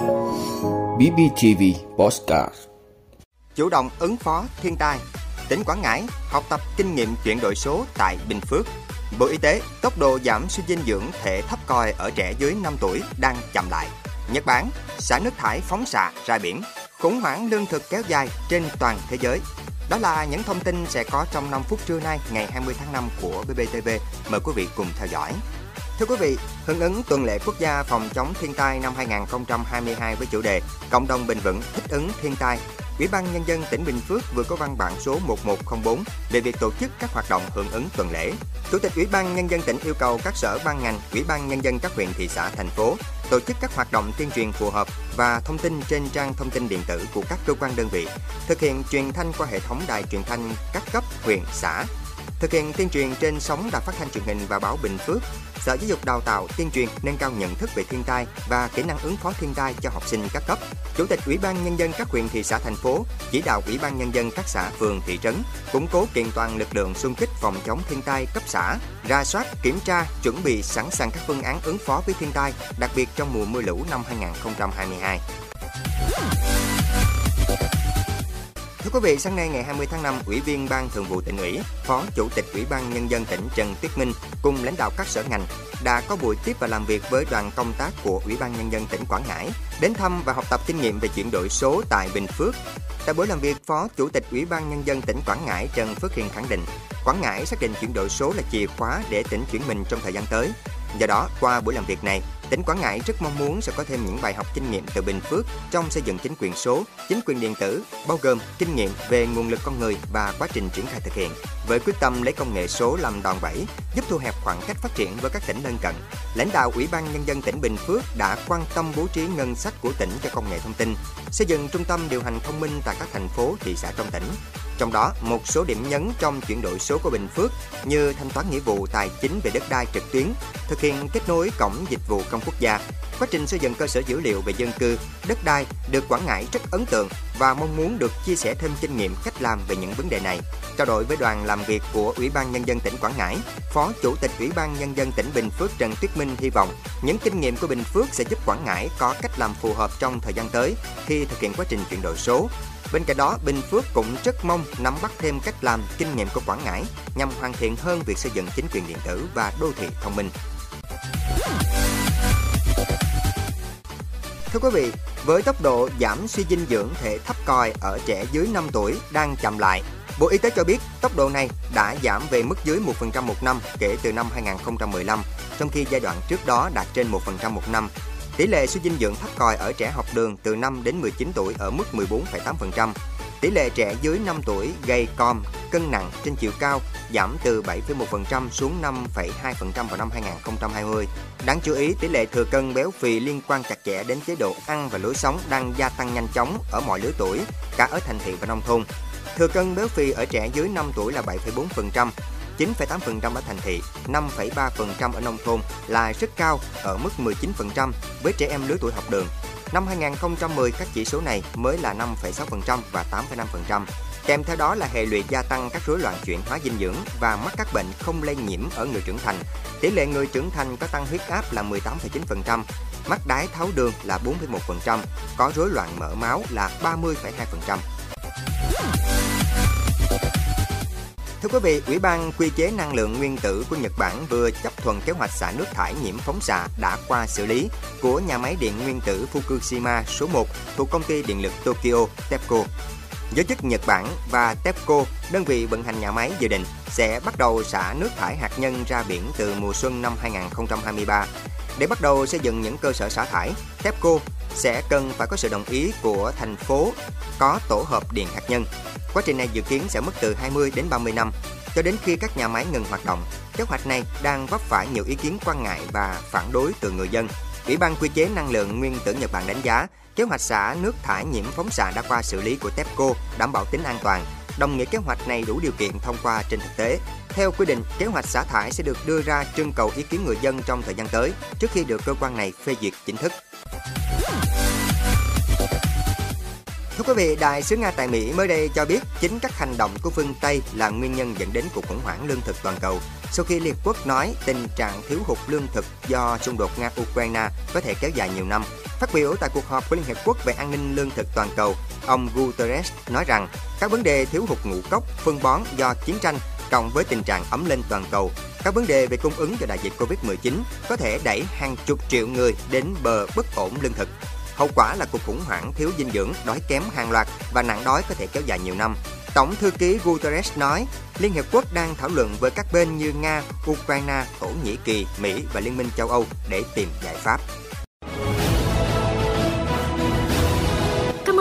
BBTV Postcard. Chủ động ứng phó thiên tai. Tỉnh Quảng Ngãi học tập kinh nghiệm chuyển đổi số tại Bình Phước. Bộ Y tế tốc độ giảm suy dinh dưỡng thể thấp còi ở trẻ dưới 5 tuổi đang chậm lại. Nhật Bản, xả nước thải phóng xạ ra biển, Khủng hoảng lương thực kéo dài trên toàn thế giới. Đó là những thông tin sẽ có trong 5 phút trưa nay, ngày 20 tháng 5 của BBTV. Mời quý vị cùng theo dõi. Thưa quý vị, hưởng ứng tuần lễ quốc gia phòng chống thiên tai năm 2022 với chủ đề Cộng đồng bền vững thích ứng thiên tai, Ủy ban Nhân dân tỉnh Bình Phước vừa có văn bản số 1104 về việc tổ chức các hoạt động hưởng ứng tuần lễ. Chủ tịch Ủy ban Nhân dân tỉnh yêu cầu các sở ban ngành, Ủy ban Nhân dân các huyện, thị xã, thành phố tổ chức các hoạt động tuyên truyền phù hợp và thông tin trên trang thông tin điện tử của các cơ quan đơn vị, thực hiện truyền thanh qua hệ thống đài truyền thanh các cấp, huyện, xã, thực hiện tuyên truyền trên sóng đài phát thanh truyền hình và báo Bình Phước, Sở Giáo dục Đào tạo tuyên truyền nâng cao nhận thức về thiên tai và kỹ năng ứng phó thiên tai cho học sinh các cấp. Chủ tịch Ủy ban nhân dân các huyện thị xã thành phố chỉ đạo Ủy ban nhân dân các xã phường thị trấn củng cố kiện toàn lực lượng xung kích phòng chống thiên tai cấp xã, ra soát, kiểm tra, chuẩn bị sẵn sàng các phương án ứng phó với thiên tai, đặc biệt trong mùa mưa lũ năm 2022. Thưa quý vị, sáng nay ngày 20 tháng 5, Ủy viên Ban Thường vụ tỉnh ủy, Phó Chủ tịch Ủy ban Nhân dân tỉnh Trần Tuyết Minh cùng lãnh đạo các sở ngành đã có buổi tiếp và làm việc với đoàn công tác của Ủy ban Nhân dân tỉnh Quảng Ngãi đến thăm và học tập kinh nghiệm về chuyển đổi số tại Bình Phước. Tại buổi làm việc, Phó Chủ tịch Ủy ban Nhân dân tỉnh Quảng Ngãi Trần Phước Hiền khẳng định Quảng Ngãi xác định chuyển đổi số là chìa khóa để tỉnh chuyển mình trong thời gian tới. Do đó, qua buổi làm việc này, tỉnh Quảng Ngãi rất mong muốn sẽ có thêm những bài học kinh nghiệm từ Bình Phước trong xây dựng chính quyền số, chính quyền điện tử, bao gồm kinh nghiệm về nguồn lực con người và quá trình triển khai thực hiện, với quyết tâm lấy công nghệ số làm đòn bẩy, giúp thu hẹp khoảng cách phát triển với các tỉnh lân cận. Lãnh đạo Ủy ban Nhân dân tỉnh Bình Phước đã quan tâm bố trí ngân sách của tỉnh cho công nghệ thông tin, xây dựng trung tâm điều hành thông minh tại các thành phố, thị xã trong tỉnh, trong đó, một số điểm nhấn trong chuyển đổi số của Bình Phước như thanh toán nghĩa vụ tài chính về đất đai trực tuyến, thực hiện kết nối cổng dịch vụ công quốc gia, quá trình xây dựng cơ sở dữ liệu về dân cư, đất đai được Quảng Ngãi rất ấn tượng và mong muốn được chia sẻ thêm kinh nghiệm cách làm về những vấn đề này. Trao đổi với đoàn làm việc của Ủy ban Nhân dân tỉnh Quảng Ngãi, Phó Chủ tịch Ủy ban Nhân dân tỉnh Bình Phước Trần Tuyết Minh hy vọng những kinh nghiệm của Bình Phước sẽ giúp Quảng Ngãi có cách làm phù hợp trong thời gian tới khi thực hiện quá trình chuyển đổi số, Bên cạnh đó, Bình Phước cũng rất mong nắm bắt thêm cách làm, kinh nghiệm của Quảng Ngãi nhằm hoàn thiện hơn việc xây dựng chính quyền điện tử và đô thị thông minh. Thưa quý vị, với tốc độ giảm suy dinh dưỡng thể thấp còi ở trẻ dưới 5 tuổi đang chậm lại, Bộ Y tế cho biết tốc độ này đã giảm về mức dưới 1% một năm kể từ năm 2015, trong khi giai đoạn trước đó đạt trên 1% một năm Tỷ lệ suy dinh dưỡng thấp còi ở trẻ học đường từ 5 đến 19 tuổi ở mức 14,8%. Tỷ lệ trẻ dưới 5 tuổi gây com cân nặng trên chiều cao giảm từ 7,1% xuống 5,2% vào năm 2020. Đáng chú ý, tỷ lệ thừa cân béo phì liên quan chặt chẽ đến chế độ ăn và lối sống đang gia tăng nhanh chóng ở mọi lứa tuổi, cả ở thành thị và nông thôn. Thừa cân béo phì ở trẻ dưới 5 tuổi là 7,4%, 9,8% ở thành thị, 5,3% ở nông thôn là rất cao ở mức 19% với trẻ em lứa tuổi học đường. Năm 2010 các chỉ số này mới là 5,6% và 8,5%. Kèm theo đó là hệ lụy gia tăng các rối loạn chuyển hóa dinh dưỡng và mắc các bệnh không lây nhiễm ở người trưởng thành. Tỷ lệ người trưởng thành có tăng huyết áp là 18,9%, mắc đái tháo đường là 4,1%, có rối loạn mỡ máu là 30,2%. Thưa quý vị, Ủy ban Quy chế năng lượng nguyên tử của Nhật Bản vừa chấp thuận kế hoạch xả nước thải nhiễm phóng xạ đã qua xử lý của nhà máy điện nguyên tử Fukushima số 1 thuộc công ty điện lực Tokyo TEPCO. Giới chức Nhật Bản và TEPCO, đơn vị vận hành nhà máy dự định sẽ bắt đầu xả nước thải hạt nhân ra biển từ mùa xuân năm 2023. Để bắt đầu xây dựng những cơ sở xả thải, TEPCO sẽ cần phải có sự đồng ý của thành phố có tổ hợp điện hạt nhân Quá trình này dự kiến sẽ mất từ 20 đến 30 năm, cho đến khi các nhà máy ngừng hoạt động. Kế hoạch này đang vấp phải nhiều ý kiến quan ngại và phản đối từ người dân. Ủy ban quy chế năng lượng nguyên tử Nhật Bản đánh giá kế hoạch xả nước thải nhiễm phóng xạ đã qua xử lý của TEPCO đảm bảo tính an toàn, đồng nghĩa kế hoạch này đủ điều kiện thông qua trên thực tế. Theo quy định, kế hoạch xả thải sẽ được đưa ra trưng cầu ý kiến người dân trong thời gian tới trước khi được cơ quan này phê duyệt chính thức. Thưa quý vị, Đại sứ Nga tại Mỹ mới đây cho biết chính các hành động của phương Tây là nguyên nhân dẫn đến cuộc khủng hoảng lương thực toàn cầu sau khi Liên Quốc nói tình trạng thiếu hụt lương thực do xung đột Nga-Ukraine có thể kéo dài nhiều năm. Phát biểu tại cuộc họp của Liên Hiệp Quốc về an ninh lương thực toàn cầu, ông Guterres nói rằng các vấn đề thiếu hụt ngũ cốc, phân bón do chiến tranh cộng với tình trạng ấm lên toàn cầu, các vấn đề về cung ứng do đại dịch Covid-19 có thể đẩy hàng chục triệu người đến bờ bất ổn lương thực. Hậu quả là cuộc khủng hoảng thiếu dinh dưỡng, đói kém hàng loạt và nạn đói có thể kéo dài nhiều năm. Tổng thư ký Guterres nói, Liên Hiệp Quốc đang thảo luận với các bên như Nga, Ukraine, Thổ Nhĩ Kỳ, Mỹ và Liên minh châu Âu để tìm giải pháp.